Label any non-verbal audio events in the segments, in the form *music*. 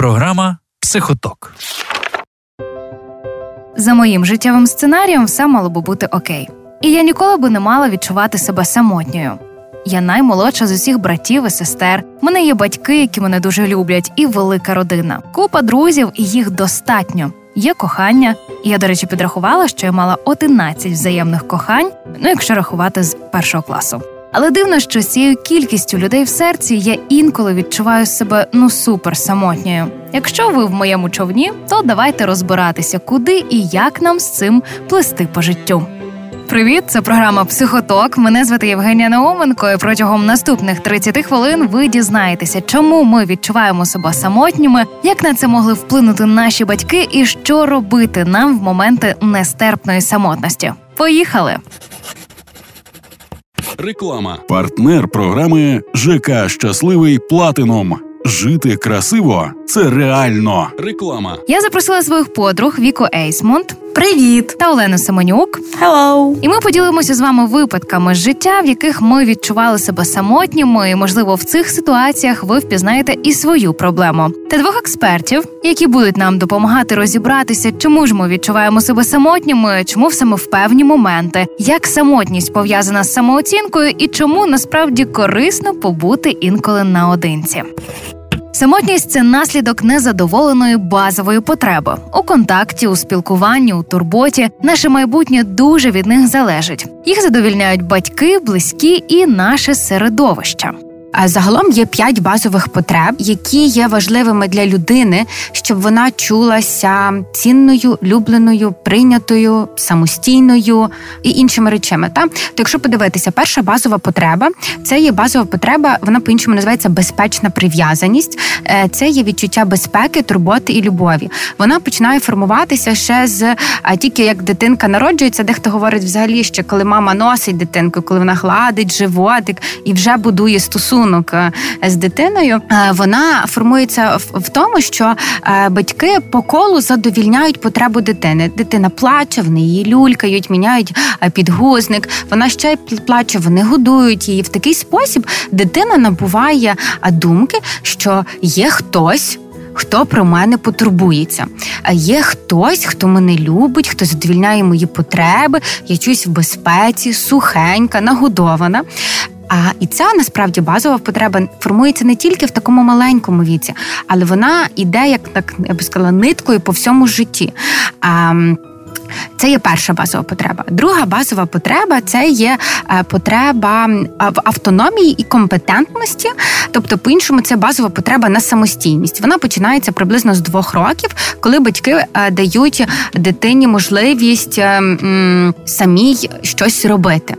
Програма Психоток. За моїм життєвим сценарієм все мало би бути окей. І я ніколи би не мала відчувати себе самотньою. Я наймолодша з усіх братів і сестер. У мене є батьки, які мене дуже люблять, і велика родина. Купа друзів, і їх достатньо. Є кохання. Я, до речі, підрахувала, що я мала 11 взаємних кохань, ну якщо рахувати з першого класу. Але дивно, що з цією кількістю людей в серці я інколи відчуваю себе ну супер самотньою. Якщо ви в моєму човні, то давайте розбиратися, куди і як нам з цим плести по життю. Привіт, це програма Психоток. Мене звати Євгенія Науменко. і Протягом наступних 30 хвилин ви дізнаєтеся, чому ми відчуваємо себе самотніми, як на це могли вплинути наші батьки, і що робити нам в моменти нестерпної самотності. Поїхали! Реклама. Партнер програми ЖК Щасливий Платином. Жити красиво це реально. Реклама. Я запросила своїх подруг Віко Ейсмонд. Привіт! Та Олену Семенюк. Hello! І ми поділимося з вами випадками з життя, в яких ми відчували себе самотніми, і можливо в цих ситуаціях ви впізнаєте і свою проблему. Та двох експертів, які будуть нам допомагати розібратися, чому ж ми відчуваємо себе самотніми, чому саме в певні моменти, як самотність пов'язана з самооцінкою, і чому насправді корисно побути інколи наодинці. Самотність це наслідок незадоволеної базової потреби у контакті, у спілкуванні, у турботі. Наше майбутнє дуже від них залежить. Їх задовільняють батьки, близькі і наше середовище. А загалом є п'ять базових потреб, які є важливими для людини, щоб вона чулася цінною, любленою, прийнятою, самостійною і іншими речами. Та то, якщо подивитися, перша базова потреба це є базова потреба, вона по іншому називається безпечна прив'язаність. Е, це є відчуття безпеки, турботи і любові. Вона починає формуватися ще з тільки як дитинка народжується, дехто говорить взагалі, що коли мама носить дитинку, коли вона гладить животик і вже будує стосунки стосунок е, з дитиною, е, вона формується в тому, що е, батьки по колу задовільняють потребу дитини. Дитина плаче, вони її люлькають, міняють підгузник. Вона ще плаче, вони годують її. В такий спосіб дитина набуває думки, що є хтось. Хто про мене потурбується? Є хтось, хто мене любить, хто задовільняє мої потреби, я чуюсь в безпеці, сухенька, нагодована. А і ця насправді базова потреба формується не тільки в такому маленькому віці, але вона йде як так я би сказала ниткою по всьому житті. А, це є перша базова потреба. Друга базова потреба це є е, потреба в автономії і компетентності. Тобто, по-іншому, це базова потреба на самостійність. Вона починається приблизно з двох років, коли батьки е, дають дитині можливість е, самій щось робити.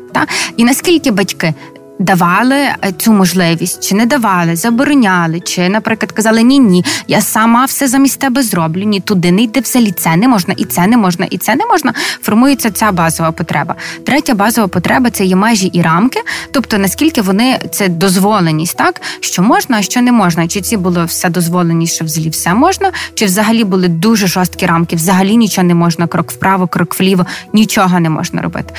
І наскільки батьки давали е, цю можливість, чи не давали, забороняли, чи, наприклад, казали ні, ні, я сама все замість тебе зроблю. Ні, туди не йди взагалі, це не можна, і це не можна, і це не можна. Формується ця базова потреба. Третя базова потреба це є межі і рамки, тобто наскільки вони це дозволеність, так що можна, а що не можна. Чи ці було все дозволеність, що взагалі все можна, чи взагалі були дуже жорсткі рамки, взагалі нічого не можна, крок вправо, крок вліво, нічого не можна робити.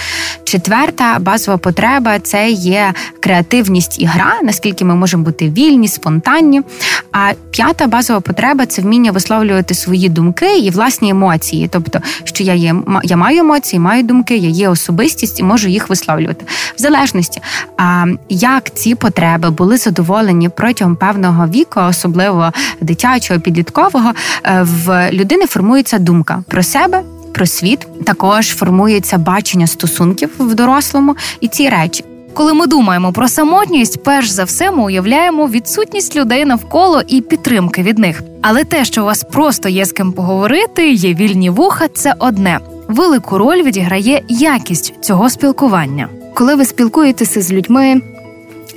Четверта базова потреба це є креативність і гра, наскільки ми можемо бути вільні, спонтанні. А п'ята базова потреба це вміння висловлювати свої думки і власні емоції. Тобто, що я є, я маю емоції, маю думки, я є особистість і можу їх висловлювати. В залежності, а як ці потреби були задоволені протягом певного віку, особливо дитячого, підліткового, е, в людини формується думка про себе. Про світ також формується бачення стосунків в дорослому, і ці речі коли ми думаємо про самотність, перш за все ми уявляємо відсутність людей навколо і підтримки від них. Але те, що у вас просто є з ким поговорити, є вільні вуха, це одне. Велику роль відіграє якість цього спілкування. Коли ви спілкуєтеся з людьми.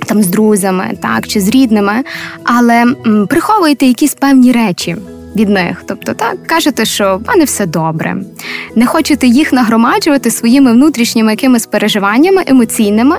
Там з друзями, так чи з рідними, але м, приховуєте якісь певні речі, від них. Тобто, так кажете, що в мене все добре. Не хочете їх нагромаджувати своїми внутрішніми якимись переживаннями емоційними.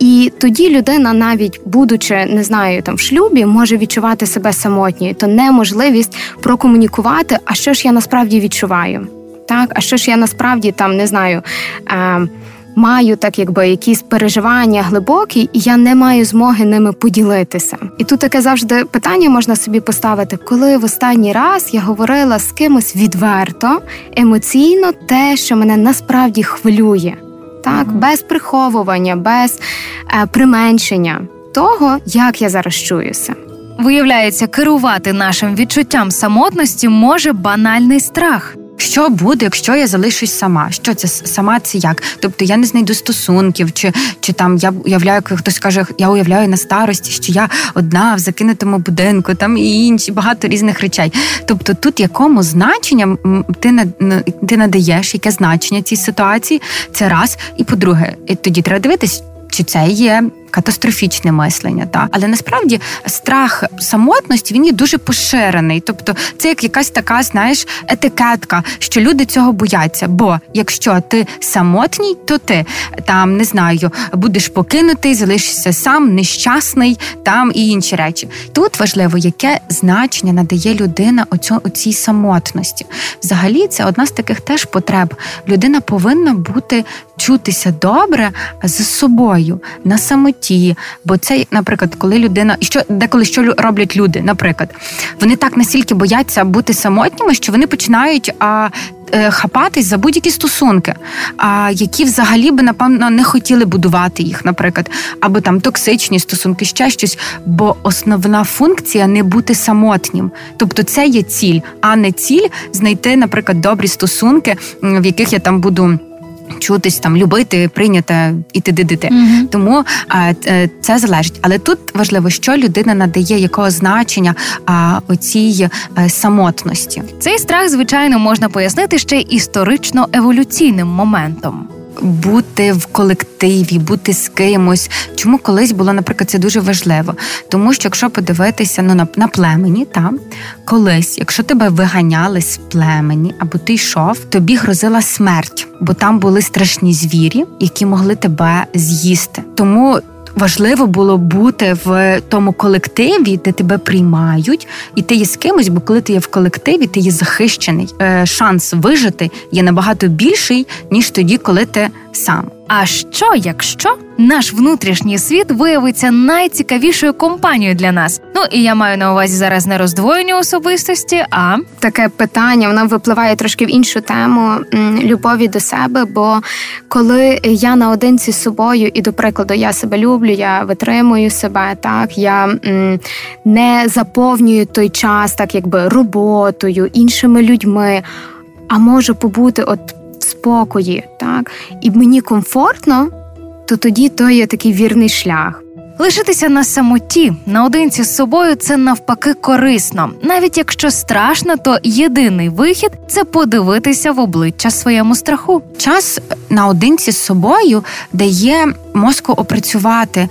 І тоді людина, навіть будучи, не знаю, там в шлюбі, може відчувати себе самотньою, то неможливість прокомунікувати, а що ж я насправді відчуваю. Так, а що ж я насправді там не знаю. Е- маю так, якби якісь переживання глибокі, і я не маю змоги ними поділитися. І тут таке завжди питання можна собі поставити, коли в останній раз я говорила з кимось відверто, емоційно, те, що мене насправді хвилює, так, mm-hmm. без приховування, без е, применшення того, як я зараз чуюся. Виявляється, керувати нашим відчуттям самотності може банальний страх. Що буде, якщо я залишусь сама? Що це сама це як? Тобто я не знайду стосунків, чи чи там я уявляю, як хтось каже, я уявляю на старості, що я одна в закинутому будинку, там і інші багато різних речей. Тобто, тут якому значення ти ти надаєш, яке значення цій ситуації? Це раз. І по-друге, тоді треба дивитись, чи це є катастрофічне мислення. Та але насправді страх самотності він є дуже поширений. Тобто, це як якась така, знаєш, етикетка, що люди цього бояться. Бо якщо ти самотній, то ти там не знаю, будеш покинутий, залишишся сам, нещасний там і інші речі. Тут важливо, яке значення надає людина оцю, оцій самотності. Взагалі, це одна з таких теж потреб. Людина повинна бути чутися добре з собою на самоті житті. Бо це, наприклад, коли людина і що деколи що роблять люди, наприклад, вони так настільки бояться бути самотніми, що вони починають а. Е, хапатись за будь-які стосунки, а які взагалі би напевно не хотіли будувати їх, наприклад, або там токсичні стосунки, ще щось. Бо основна функція не бути самотнім, тобто це є ціль, а не ціль знайти, наприклад, добрі стосунки, в яких я там буду чутись там, любити, прийняти і т.д. Угу. Тому а, е, це залежить. Але тут важливо, що людина надає якого значення а, оцій а, е, самотності. Цей страх, звичайно, можна пояснити ще історично еволюційним моментом бути в колективі, бути з кимось. Чому колись було, наприклад, це дуже важливо? Тому що якщо подивитися ну, на на племені, там колись, якщо тебе виганяли з племені або ти йшов, тобі грозила смерть, бо там були страшні звірі, які могли тебе з'їсти. Тому важливо було бути в тому колективі, де тебе приймають, і ти є з кимось, бо коли ти є в колективі, ти є захищений. Е, шанс вижити є набагато більший ніж тоді, коли ти сам. А що, якщо наш внутрішній світ виявиться найцікавішою компанією для нас? Ну і я маю на увазі зараз не роздвоєння особистості, а таке питання воно випливає трошки в іншу тему любові до себе. Бо коли я наодинці з собою, і до прикладу, я себе люблю, я витримую себе, так я м, не заповнюю той час, так якби роботою, іншими людьми, а можу побути от спокої, так і мені комфортно, то тоді то є такий вірний шлях. Лишитися на самоті наодинці з собою це навпаки корисно. Навіть якщо страшно, то єдиний вихід це подивитися в обличчя своєму страху. Час наодинці з собою дає мозку опрацювати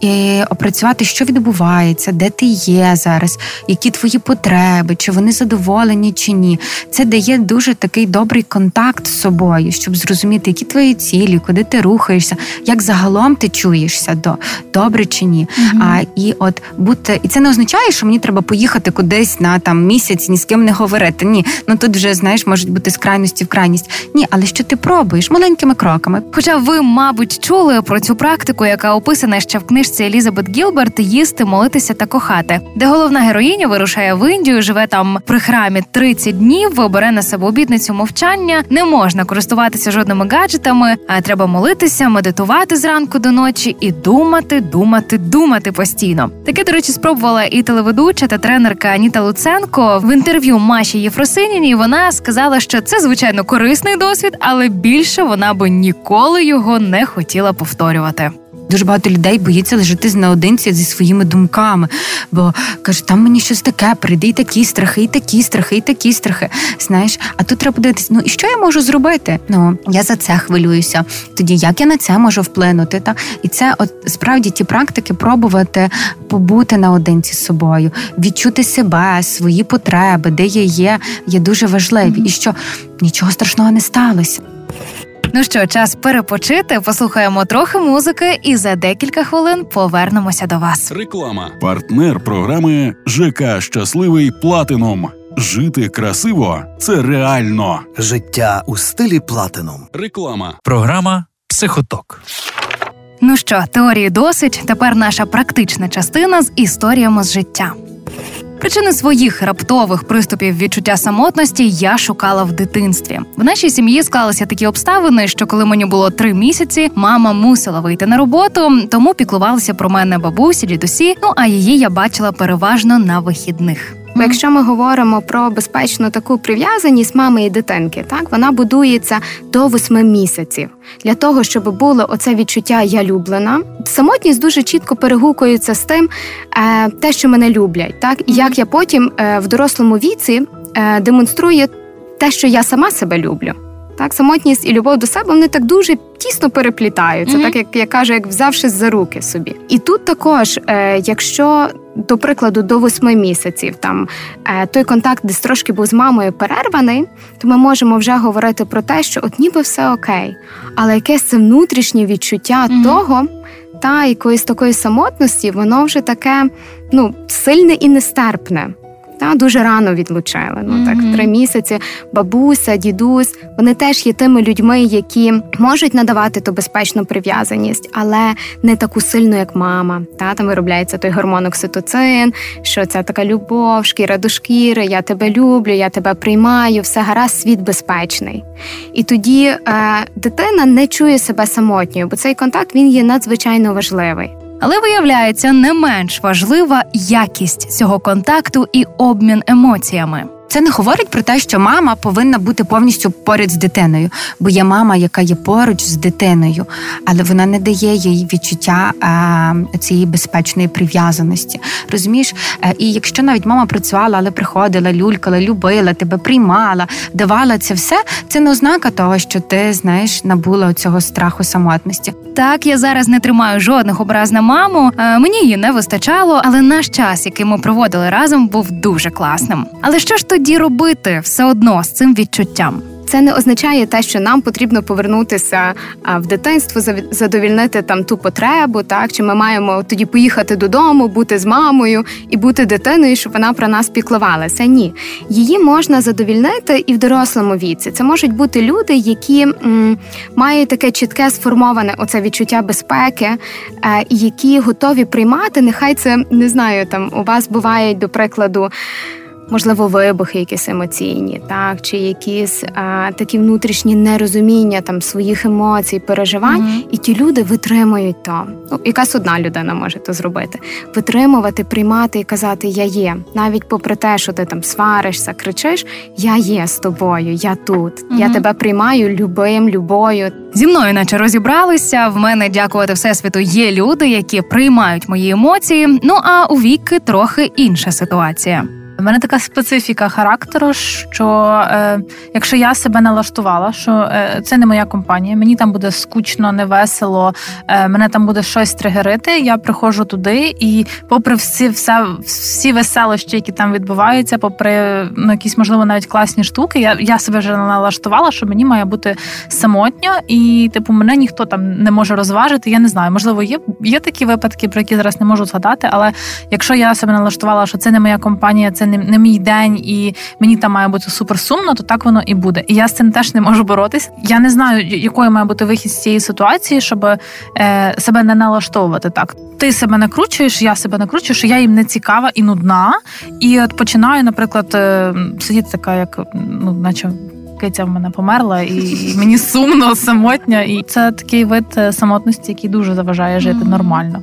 і опрацювати, що відбувається, де ти є зараз, які твої потреби, чи вони задоволені, чи ні. Це дає дуже такий добрий контакт з собою, щоб зрозуміти, які твої цілі, куди ти рухаєшся, як загалом ти чуєшся до добре чи ні. mm А і от бути, і це не означає, що мені треба поїхати кудись на там місяць, ні з ким не говорити. Ні, ну тут вже знаєш, можуть бути з крайності в крайність. Ні, але що ти пробуєш маленькими кроками. Хоча ви, мабуть, чули про цю практику, яка описана ще в книжці книжці Елізабет Гілберт їсти, молитися та кохати, де головна героїня вирушає в Індію, живе там при храмі 30 днів, бере на себе обітницю мовчання. Не можна користуватися жодними гаджетами, а треба молитися, медитувати зранку до ночі і думати, думати, думати постійно. Таке, до речі, спробувала і телеведуча та тренерка Аніта Луценко в інтерв'ю Маші Єфросиніній. Вона сказала, що це звичайно корисний досвід, але більше вона би ніколи його не хотіла повторювати. Дуже багато людей боїться лежати наодинці зі своїми думками, бо каже, там мені щось таке, прийди і такі страхи, і такі страхи, і такі страхи. Знаєш, а тут треба подивитися, ну і що я можу зробити? Ну я за це хвилююся. Тоді як я на це можу вплинути? Та і це, от справді, ті практики пробувати побути наодинці з собою, відчути себе, свої потреби, де я є, є дуже важливі, mm-hmm. і що нічого страшного не сталося. Ну що, час перепочити, послухаємо трохи музики, і за декілька хвилин повернемося до вас. Реклама, партнер програми ЖК Щасливий Платином. Жити красиво це реально життя у стилі Платином. Реклама, програма Психоток. Ну що, теорії досить. Тепер наша практична частина з історіями з життя. Причини своїх раптових приступів відчуття самотності я шукала в дитинстві. В нашій сім'ї склалися такі обставини, що коли мені було три місяці, мама мусила вийти на роботу, тому піклувалися про мене бабусі, дідусі. Ну а її я бачила переважно на вихідних. Бо якщо ми говоримо про безпечну таку прив'язаність мами і дитинки, так вона будується до восьми місяців для того, щоб було оце відчуття я люблена. Самотність дуже чітко перегукується з тим, е, те, що мене люблять, так і як я потім е, в дорослому віці е, демонструю те, що я сама себе люблю. Так, самотність і любов до себе вони так дуже тісно переплітаються, mm-hmm. так як я кажу, як взявшись за руки собі. І тут також, е, якщо до прикладу до восьми місяців там е, той контакт десь трошки був з мамою перерваний, то ми можемо вже говорити про те, що от ніби все окей, але якесь це внутрішнє відчуття mm-hmm. того. Та якоїсь такої самотності, воно вже таке ну сильне і нестерпне. Та дуже рано відлучили. Ну mm-hmm. так три місяці. Бабуся, дідусь, вони теж є тими людьми, які можуть надавати ту безпечну прив'язаність, але не таку сильну, як мама. Та там виробляється той гормон окситоцин, що це така любов, шкіра до шкіри. Я тебе люблю, я тебе приймаю, все гаразд, світ безпечний. І тоді е, дитина не чує себе самотньою, бо цей контакт він є надзвичайно важливий. Але виявляється, не менш важлива якість цього контакту і обмін емоціями. Це не говорить про те, що мама повинна бути повністю поряд з дитиною, бо є мама, яка є поруч з дитиною, але вона не дає їй відчуття а, цієї безпечної прив'язаності. Розумієш? Е, і якщо навіть мама працювала, але приходила, люлькала, любила тебе, приймала, давала це все, це не ознака того, що ти знаєш набула цього страху самотності. Так, я зараз не тримаю жодних образ на маму. Е, мені її не вистачало, але наш час, який ми проводили разом, був дуже класним. Але що ж тоді робити все одно з цим відчуттям? Це не означає те, що нам потрібно повернутися в дитинство, задовільнити там ту потребу, так чи ми маємо тоді поїхати додому, бути з мамою і бути дитиною, щоб вона про нас піклувалася. Ні, її можна задовільнити і в дорослому віці. Це можуть бути люди, які м, мають таке чітке сформоване оце відчуття безпеки, е, які готові приймати. Нехай це не знаю, там у вас бувають до прикладу можливо, вибухи, якісь емоційні, так чи якісь а, такі внутрішні нерозуміння там своїх емоцій, переживань, mm-hmm. і ті люди витримують то. Ну, якась одна людина може то зробити. Витримувати, приймати і казати Я є, навіть попри те, що ти там сваришся, кричиш, я є з тобою, я тут, mm-hmm. я тебе приймаю любим, любою. Зі мною, наче розібралися. В мене дякувати всесвіту. Є люди, які приймають мої емоції. Ну а у віки трохи інша ситуація. У мене така специфіка характеру, що е, якщо я себе налаштувала, що е, це не моя компанія, мені там буде скучно, невесело, е, мене там буде щось тригерити. Я приходжу туди, і попри всі все, всі веселощі, які там відбуваються, попри ну, якісь можливо навіть класні штуки, я я себе вже налаштувала, що мені має бути самотньо, і типу мене ніхто там не може розважити. Я не знаю, можливо, є є такі випадки, про які зараз не можу згадати. Але якщо я себе налаштувала, що це не моя компанія, це не, не мій день, і мені там має бути супер сумно, то так воно і буде. І я з цим теж не можу боротись. Я не знаю, якою має бути вихід з цієї ситуації, щоб е, себе не налаштовувати так. Ти себе накручуєш, я себе накручую, що я їм не цікава і нудна. І от починаю, наприклад, е, сидіти така, як ну, наче. Киця в мене померла, і мені сумно, самотня. І це такий вид е, самотності, який дуже заважає жити нормально.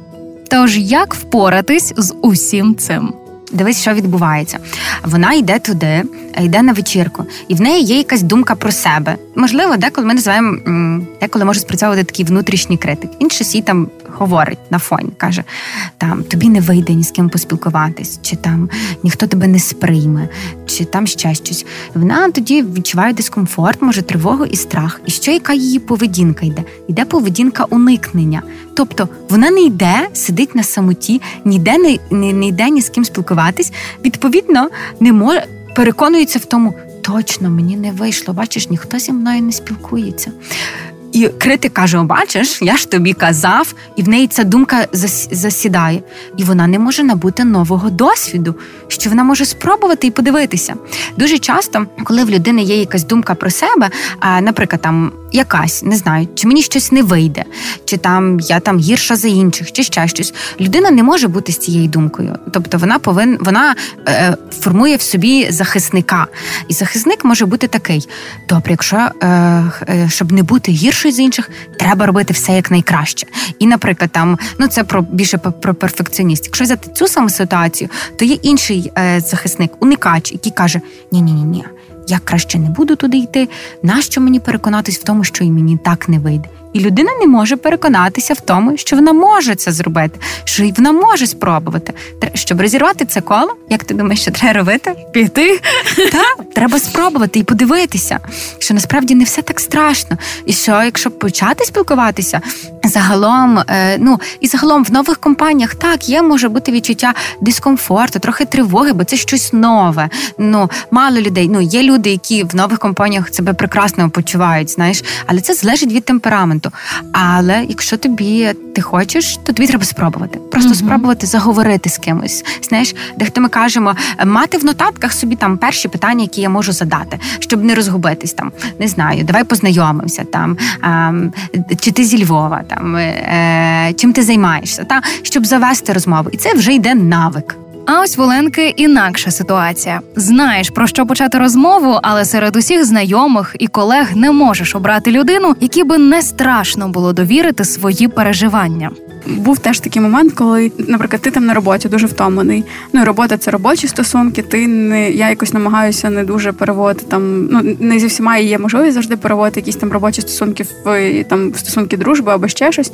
Тож як впоратись з усім цим? Дивись, що відбувається. Вона йде туди, йде на вечірку, і в неї є якась думка про себе. Можливо, деколи ми називаємо деколи може спрацьовувати такий внутрішній критик. інші сі там говорить на фоні, каже: там тобі не вийде ні з ким поспілкуватись, чи там ніхто тебе не сприйме, чи там ще щось. Вона тоді відчуває дискомфорт, може тривогу і страх. І що яка її поведінка йде? Йде поведінка уникнення. Тобто вона не йде, сидить на самоті, ніде не, не, не йде ні з ким спілкуватись. Відповідно, не може переконується в тому. Точно мені не вийшло, бачиш, ніхто зі мною не спілкується. І критик каже: бачиш, я ж тобі казав, і в неї ця думка засідає. І вона не може набути нового досвіду, що вона може спробувати і подивитися. Дуже часто, коли в людини є якась думка про себе, наприклад, там якась, не знаю, чи мені щось не вийде, чи там я там гірша за інших, чи ще щось. Людина не може бути з цією думкою. Тобто вона повинна вона е, формує в собі захисника. І захисник може бути такий: добре, якщо е, е, щоб не бути гіршою з інших, треба робити все як найкраще. І, наприклад, там ну це про більше про перфекціоніст. Якщо взяти цю саму ситуацію, то є інший е, захисник, уникач, який каже: ні, ні, ні, ні. Я краще не буду туди йти. Нащо мені переконатись в тому, що і мені так не вийде? І людина не може переконатися в тому, що вона може це зробити, що вона може спробувати. Щоб розірвати це коло, як ти думаєш, що треба робити? Піти Так, треба спробувати і подивитися, що насправді не все так страшно. І що, якщо почати спілкуватися, загалом, е, ну і загалом в нових компаніях так є може бути відчуття дискомфорту, трохи тривоги, бо це щось нове. Ну мало людей. Ну є люди, які в нових компаніях себе прекрасно почувають, знаєш, але це залежить від темпераменту моменту. Але якщо тобі ти хочеш, то тобі треба спробувати. Просто mm спробувати заговорити з кимось. Знаєш, дехто ми кажемо, мати в нотатках собі там перші питання, які я можу задати, щоб не розгубитись там. Не знаю, давай познайомимося там, ем, чи ти зі Львова, там е, чим ти займаєшся, та щоб завести розмову, і це вже йде навик. А ось в Оленки інакша ситуація. Знаєш про що почати розмову, але серед усіх знайомих і колег не можеш обрати людину, якій би не страшно було довірити свої переживання. Був теж такий момент, коли, наприклад, ти там на роботі дуже втомлений. Ну і робота це робочі стосунки. Ти не я якось намагаюся не дуже переводити там. Ну не зі всіма є можливість завжди переводити якісь там робочі стосунки в там стосунки дружби або ще щось.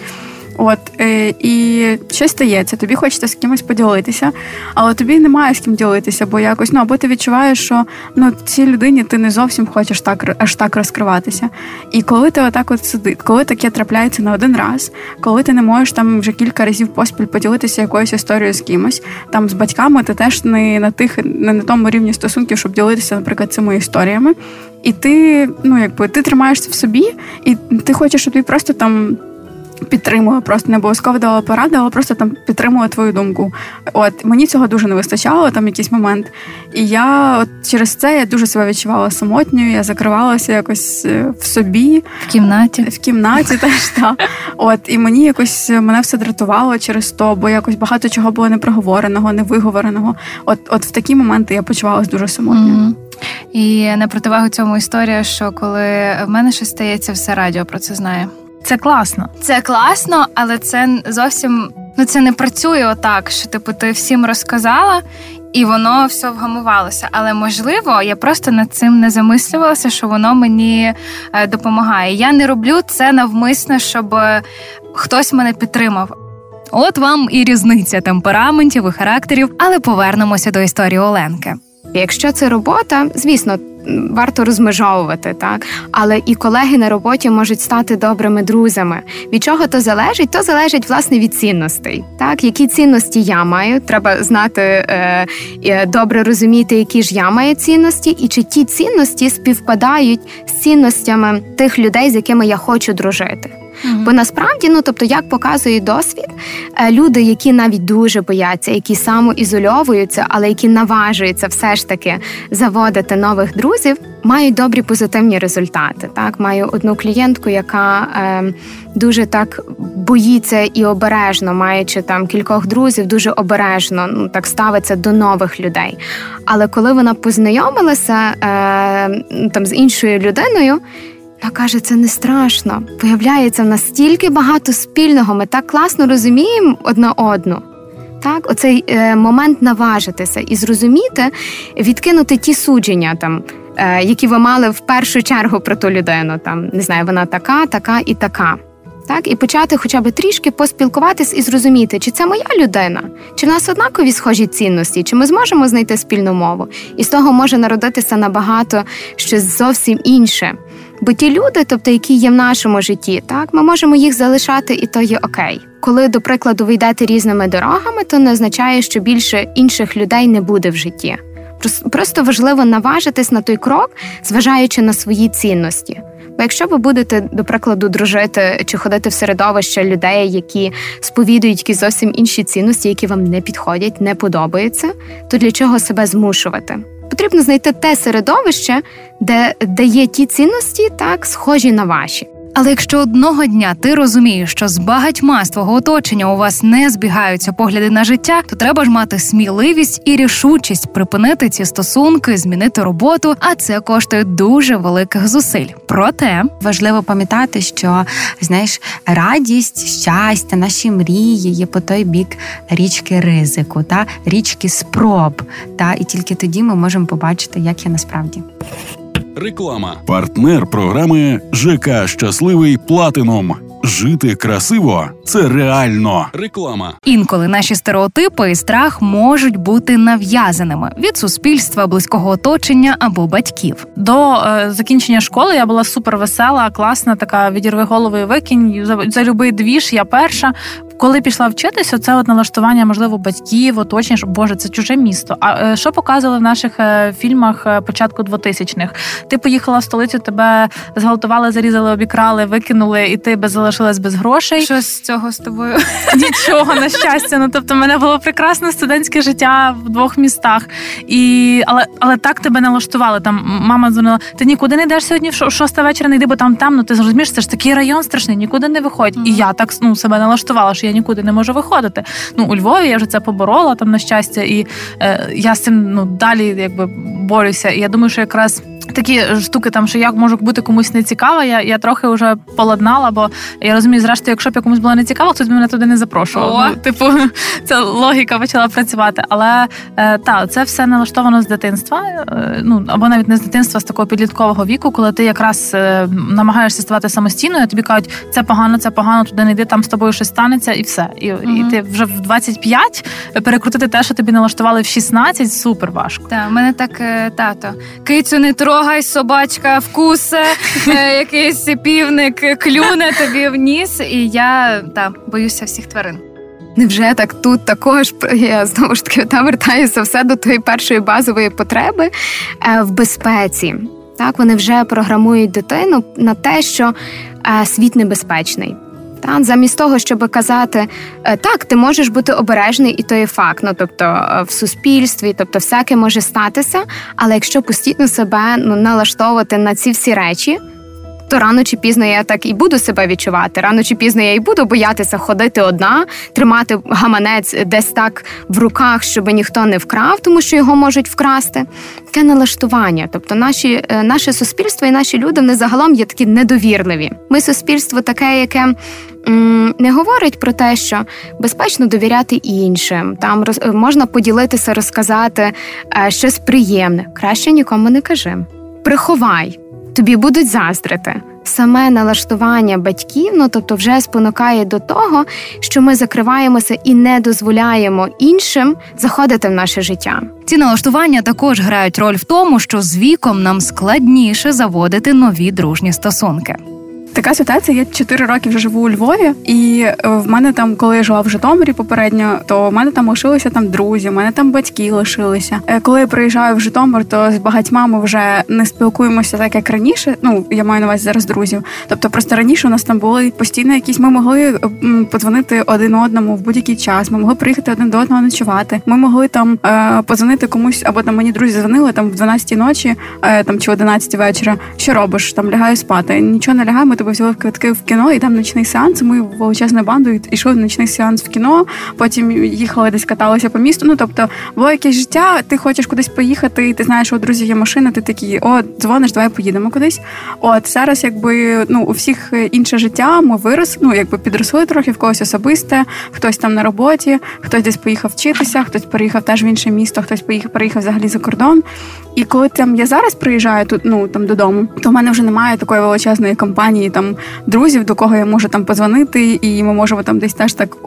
От е, і щось стається, тобі хочеться з кимось поділитися, але тобі немає з ким ділитися, бо якось ну або ти відчуваєш, що ну цій людині ти не зовсім хочеш так аж так розкриватися. І коли ти отак от сидить, коли таке трапляється на один раз, коли ти не можеш там вже кілька разів поспіль поділитися якоюсь історією з кимось, там з батьками ти теж не на тих, не на тому рівні стосунків, щоб ділитися, наприклад, цими історіями. І ти, ну якби ти тримаєшся в собі, і ти хочеш, щоб тобі просто там підтримує, просто не обов'язково дала поради, але просто там підтримує твою думку. От мені цього дуже не вистачало там якийсь момент. І я от через це я дуже себе відчувала самотньою, я закривалася якось е, в собі, в кімнаті. В кімнаті *laughs* теж так. От і мені якось мене все дратувало через то, бо якось багато чого було непроговореного, невиговореного. От, от в такі моменти я почувалася дуже самотньою. Mm-hmm. І на противагу цьому історія, що коли в мене щось стається, все радіо про це знає. Це класно. Це класно, але це зовсім ну це не працює отак, що типу ти всім розказала. І воно все вгамувалося. Але можливо, я просто над цим не замислювалася, що воно мені е, допомагає. Я не роблю це навмисно, щоб е, хтось мене підтримав. От вам і різниця темпераментів і характерів, але повернемося до історії Оленки. Якщо це робота, звісно, варто розмежовувати, так але і колеги на роботі можуть стати добрими друзями. Від чого то залежить? То залежить власне від цінностей. Так, які цінності я маю, треба знати е, е, добре розуміти, які ж я маю цінності, і чи ті цінності співпадають з цінностями тих людей, з якими я хочу дружити. Mm-hmm. Бо насправді, ну тобто, як показує досвід, е, люди, які навіть дуже бояться, які самоізольовуються, але які наважуються все ж таки заводити нових друзів, мають добрі позитивні результати. Так, маю одну клієнтку, яка е, дуже так боїться і обережно, маючи там кількох друзів, дуже обережно ну так ставиться до нових людей. Але коли вона познайомилася е, там з іншою людиною. Вона каже, це не страшно. Появляється настільки багато спільного. Ми так класно розуміємо одна одну. Так, оцей е, момент наважитися і зрозуміти, відкинути ті судження, там, е, які ви мали в першу чергу про ту людину. Там не знаю, вона така, така і така. Так, і почати хоча б трішки поспілкуватись і зрозуміти, чи це моя людина, чи в нас однакові схожі цінності, чи ми зможемо знайти спільну мову. І з того може народитися набагато щось зовсім інше. Бо ті люди, тобто які є в нашому житті, так ми можемо їх залишати, і то є окей. Коли, до прикладу, ви йдете різними дорогами, то не означає, що більше інших людей не буде в житті. Просто важливо наважитись на той крок, зважаючи на свої цінності. Бо якщо ви будете, до прикладу, дружити чи ходити в середовище людей, які сповідують якісь зовсім інші цінності, які вам не підходять, не подобаються, то для чого себе змушувати? Потрібно знайти те середовище, де, де є ті цінності, так схожі на ваші. Але якщо одного дня ти розумієш, що з багатьма з твого оточення у вас не збігаються погляди на життя, то треба ж мати сміливість і рішучість припинити ці стосунки, змінити роботу, а це коштує дуже великих зусиль. Проте важливо пам'ятати, що знаєш, радість, щастя, наші мрії є по той бік річки ризику, та річки спроб. Та і тільки тоді ми можемо побачити, як є насправді. Реклама. Партнер програми ЖК Щасливий Платином. Жити красиво це реально. Реклама. Інколи наші стереотипи і страх можуть бути нав'язаними від суспільства, близького оточення або батьків. До е, закінчення школи я була супер весела, класна, така відірви голови викинь за, за любий двіж. Я перша. Коли пішла вчитися, це от налаштування, можливо, батьків, оточення, що боже, це чуже місто. А е, що показували в наших е, фільмах е, початку 2000-х? Ти поїхала в столицю, тебе зґвалтували, зарізали, обікрали, викинули, і ти без залишилась без грошей. Що з цього з тобою? *laughs* Нічого на щастя. Ну тобто, в мене було прекрасне студентське життя в двох містах. І але але так тебе налаштували. Там мама дзвонила, ти нікуди не йдеш сьогодні, в шоста вечора не йди, бо там темно. Ти зрозумієш, це ж такий район страшний, нікуди не виходь. Mm-hmm. І я так ну себе налаштувала, що я нікуди не можу виходити. Ну у Львові я вже це поборола там на щастя, і е, я з цим ну далі якби борюся. І я думаю, що якраз такі штуки, там що як можу бути комусь не цікава, я я трохи вже поладнала, бо я розумію, зрештою, якщо б я комусь була не цікава, хтось мене туди не запрошував. Ну, Типу, *laughs* ця логіка почала працювати. Але е, та це все налаштовано з дитинства, е, ну або навіть не з дитинства, з такого підліткового віку, коли ти якраз е, намагаєшся ставати самостійною, тобі кажуть, це погано, це погано, туди не йди, там з тобою щось станеться, і все. І, mm-hmm. і ти вже в 25 перекрутити те, що тобі налаштували в 16, супер важко. Так, в мене так тато. Кицю не трогай, собачка вкусе, якийсь півник клюне тобі в ніс, і я та боюся всіх тварин. Невже так тут також я знову ж таки та вертаюся все до тої першої базової потреби в безпеці? Так, вони вже програмують дитину на те, що світ небезпечний. Та замість того, щоб казати так, ти можеш бути обережний, і то є факт. Ну тобто в суспільстві, тобто всяке може статися. Але якщо постійно себе ну налаштовувати на ці всі речі, то рано чи пізно я так і буду себе відчувати. Рано чи пізно я і буду боятися ходити одна, тримати гаманець десь так в руках, щоб ніхто не вкрав, тому що його можуть вкрасти. Таке налаштування. Тобто, наші наше суспільство і наші люди вони загалом є такі недовірливі. Ми суспільство таке, яке. Не говорить про те, що безпечно довіряти іншим, там роз можна поділитися, розказати щось приємне. Краще нікому не кажи. Приховай тобі будуть заздрити. Саме налаштування батьків, ну тобто, вже спонукає до того, що ми закриваємося і не дозволяємо іншим заходити в наше життя. Ці налаштування також грають роль в тому, що з віком нам складніше заводити нові дружні стосунки. Така ситуація. Я 4 роки вже живу у Львові, і е, в мене там, коли я жила в Житомирі попередньо, то в мене там лишилися там друзі, в мене там батьки лишилися. Е, коли я приїжджаю в Житомир, то з багатьма ми вже не спілкуємося так, як раніше. Ну я маю на увазі зараз друзів. Тобто, просто раніше у нас там були постійно якісь. Ми могли подзвонити один одному в будь-який час. Ми могли приїхати один до одного ночувати. Ми могли там е, подзвонити комусь, або там мені друзі дзвонили там в 12 ночі, там чи в 11 вечора. Що робиш? Там лягаю спати. Нічого не лягаю, ми тебе взяли квитки в кіно, і там ночний сеанс. Ми величезною бандою йшли в ночний сеанс в кіно. Потім їхали десь каталися по місту. Ну тобто, було якесь життя. Ти хочеш кудись поїхати, і ти знаєш, що у друзів є машина. Ти такий, о, дзвониш, давай поїдемо кудись. От зараз, якби ну у всіх інше життя, ми виросли, ну якби підросли трохи в когось особисте, хтось там на роботі, хтось десь поїхав вчитися, хтось переїхав теж в інше місто, хтось поїхав, переїхав взагалі за кордон. І коли там я зараз приїжджаю тут, ну там додому, то в мене вже немає такої величезної компанії там друзів, до кого я можу там позвонити, і ми можемо там десь теж так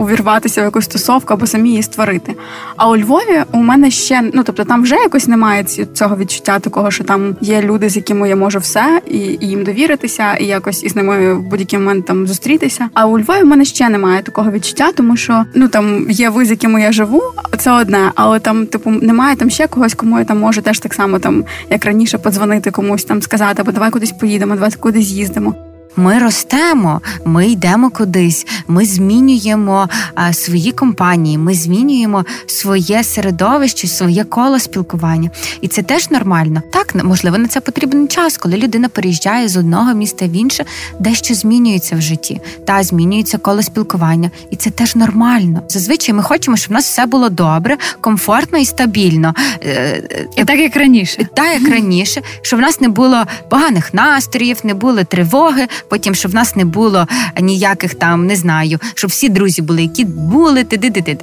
увірватися в якусь стосовку або самі її створити. А у Львові у мене ще ну тобто там вже якось немає цього відчуття, такого, що там є люди, з якими я можу все, і, і їм довіритися, і якось із ними в будь-який момент там зустрітися. А у Львові в мене ще немає такого відчуття, тому що ну там є ви, з якими я живу, це одне, але там, типу, немає там ще когось, кому я там можу теж так само там, як раніше, подзвонити комусь там сказати, або давай кудись поїдемо, давай кудись їздимо. Ми ростемо, ми йдемо кудись, ми змінюємо а, свої компанії, ми змінюємо своє середовище, своє коло спілкування. І це теж нормально. Так, можливо, на це потрібен час, коли людина переїжджає з одного міста в інше, дещо змінюється в житті, та змінюється коло спілкування, і це теж нормально. Зазвичай ми хочемо, щоб в нас все було добре, комфортно і стабільно. Е, і так як раніше, так як раніше, щоб в нас не було поганих настроїв, не було тривоги потім, щоб в нас не було ніяких там, не знаю, щоб всі друзі були, які були, ти-ди-ди-ди.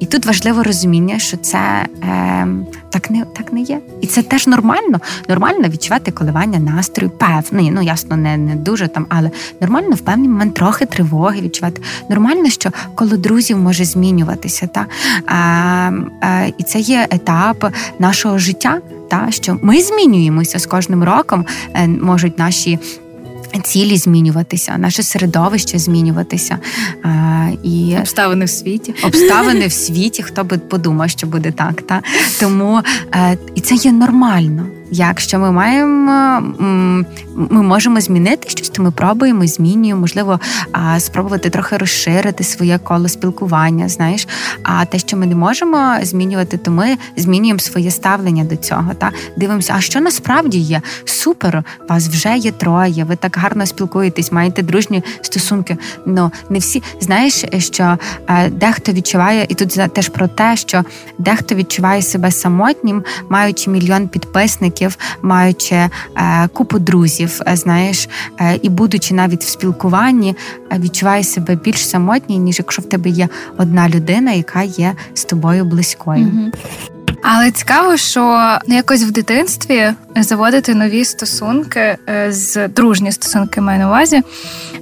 І тут важливо розуміння, що це е, так не так не є, і це теж нормально. Нормально відчувати коливання настрою, певний, ну ясно, не не дуже там, але нормально в певний момент трохи тривоги відчувати. Нормально, що коло друзів може змінюватися, та е, е, і це є етап нашого життя. Та що ми змінюємося з кожним роком, е, можуть наші Цілі змінюватися, наше середовище змінюватися а, і обставини в світі. Обставини в *laughs* світі, хто би подумав, що буде так. Та тому е, і це є нормально. Якщо ми маємо, ми можемо змінити щось, то ми пробуємо, змінюємо, можливо, спробувати трохи розширити своє коло спілкування. Знаєш, а те, що ми не можемо змінювати, то ми змінюємо своє ставлення до цього. Та дивимося, а що насправді є супер. Вас вже є троє. Ви так гарно спілкуєтесь, маєте дружні стосунки. Ну не всі знаєш, що е, дехто відчуває, і тут теж про те, що дехто відчуває себе самотнім, маючи мільйон підписників років, маючи е, купу друзів, е, знаєш, е, і будучи навіть в спілкуванні, відчуває себе більш самотній, ніж якщо в тебе є одна людина, яка є з тобою близькою. Mm-hmm. Але цікаво, що якось в дитинстві заводити нові стосунки е, з дружні стосунки маю на увазі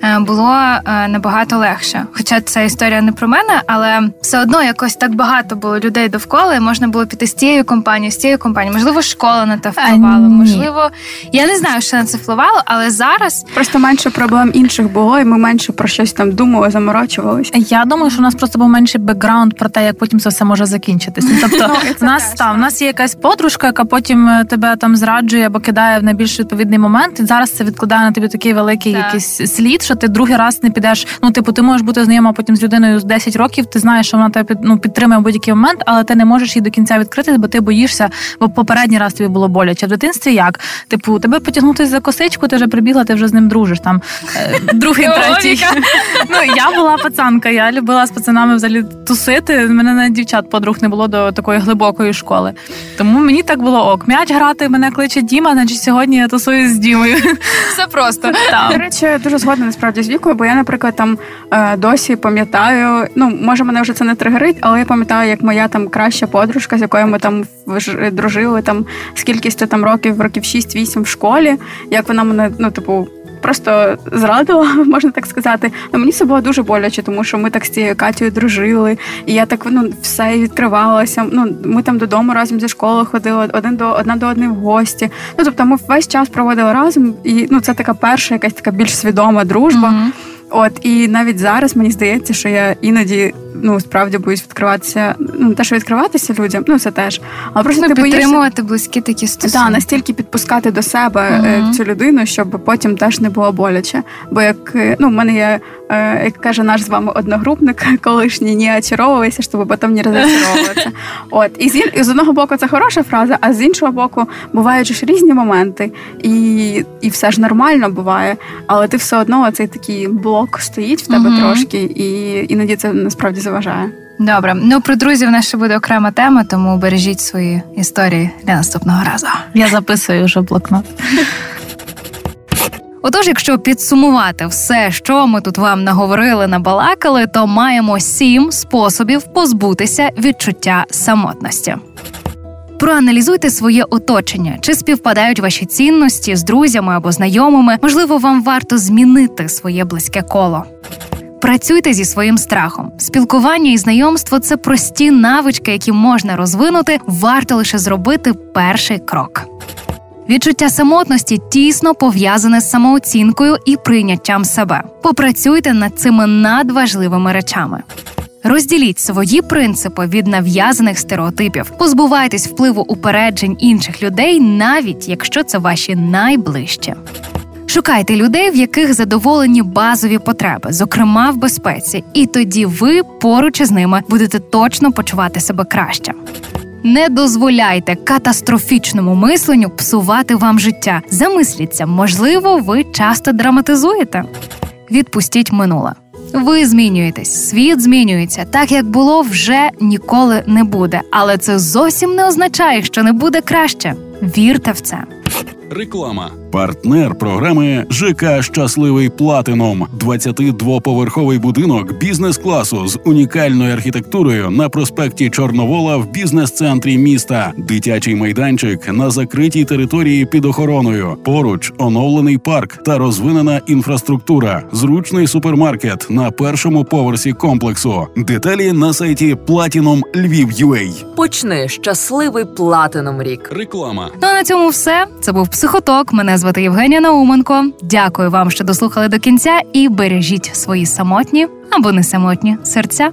е, було е, набагато легше. Хоча ця історія не про мене, але все одно якось так багато було людей довкола, і можна було піти з цією компанією, з цією компанією. Можливо, школа на те впливала. Можливо, я не знаю, що на це впливало, але зараз просто менше проблем інших було, і ми менше про щось там думали, заморочувалися. Я думаю, що у нас просто був менший бекграунд про те, як потім це все може закінчитися. Тобто, *laughs* ну, в нас та в нас є якась подружка, яка потім тебе там зраджує зраджує або кидає в найбільш відповідний момент. І зараз це відкладає на тобі такий великий так. якийсь слід, що ти другий раз не підеш. Ну, типу, ти можеш бути знайома потім з людиною з 10 років. Ти знаєш, що вона тебе ну, підтримує в будь-який момент, але ти не можеш її до кінця відкрити, бо ти боїшся, бо попередній раз тобі було боляче. В дитинстві як? Типу, тебе потягнути за косичку, ти вже прибігла, ти вже з ним дружиш. Там е, *laughs* другий третій. *laughs* Ну я була пацанка, я любила з пацанами взагалі тусити. Мене навіть дівчат подруг не було до такої глибокої школи. Тому мені так було ок. М'яч грати мене кличе Діма, значить сьогодні я тусую з Дімою. *laughs* Все просто. До речі, дуже згодна насправді з вікою, бо я, наприклад, там е, досі пам'ятаю, ну може мене вже це не тригерить, але я пам'ятаю, як моя там краща подружка, з якою ми там дружили там скількись там років, років 6-8 в школі, як вона мене, ну, типу, просто зрадила, *laughs* можна так сказати. Ну, Мені це було дуже боляче, тому що ми так з цією Катєю дружили, і я так ну все відкривалася. Ну ми там додому разом зі школи ходили, один до одна до одної в гості. Ну тобто, ми весь час проводили разом, і ну це така перша, якась така більш свідома дружба. Mm-hmm. От і навіть зараз мені здається, що я іноді ну справді боюсь відкриватися. Ну те, що відкриватися людям, ну це теж. Але просто ну, ти підтримувати боїшся... близькі такі стосунки. Так, настільки підпускати до себе uh-huh. цю людину, щоб потім теж не було боляче. Бо як е, ну в мене є, е, як каже наш з вами одногрупник, *laughs* колишній не очаровувайся, щоб потім не розочаровуватися. *laughs* От і з, і з одного боку це хороша фраза, а з іншого боку, бувають ж різні моменти, і і все ж нормально буває, але ти все одно цей такий блок стоїть в тебе uh-huh. трошки, і іноді це насправді заважає. Добре, ну про друзів в нас ще буде окрема тема, тому бережіть свої історії для наступного разу. Я записую вже блокнот. *laughs* Отож, якщо підсумувати все, що ми тут вам наговорили, набалакали, то маємо сім способів позбутися відчуття самотності. Проаналізуйте своє оточення, чи співпадають ваші цінності з друзями або знайомими. Можливо, вам варто змінити своє близьке коло. Працюйте зі своїм страхом. Спілкування і знайомство це прості навички, які можна розвинути. Варто лише зробити перший крок. Відчуття самотності тісно пов'язане з самооцінкою і прийняттям себе. Попрацюйте над цими надважливими речами. Розділіть свої принципи від нав'язаних стереотипів, позбувайтесь впливу упереджень інших людей, навіть якщо це ваші найближчі. Шукайте людей, в яких задоволені базові потреби, зокрема в безпеці, і тоді ви поруч із ними будете точно почувати себе краще. Не дозволяйте катастрофічному мисленню псувати вам життя. Замисліться, можливо, ви часто драматизуєте. Відпустіть минуле. Ви змінюєтесь, світ змінюється. Так як було, вже ніколи не буде. Але це зовсім не означає, що не буде краще. Вірте в це. Реклама. Партнер програми ЖК Щасливий Платином. 22-поверховий будинок бізнес-класу з унікальною архітектурою на проспекті Чорновола в бізнес-центрі міста. Дитячий майданчик на закритій території під охороною. Поруч оновлений парк та розвинена інфраструктура. Зручний супермаркет на першому поверсі комплексу. Деталі на сайті Platinum Lviv.ua. Почни щасливий платином рік. Реклама. Ну а на цьому все. Це був психоток. Звати Євгенія Науменко. Дякую вам, що дослухали до кінця, і бережіть свої самотні або не самотні серця.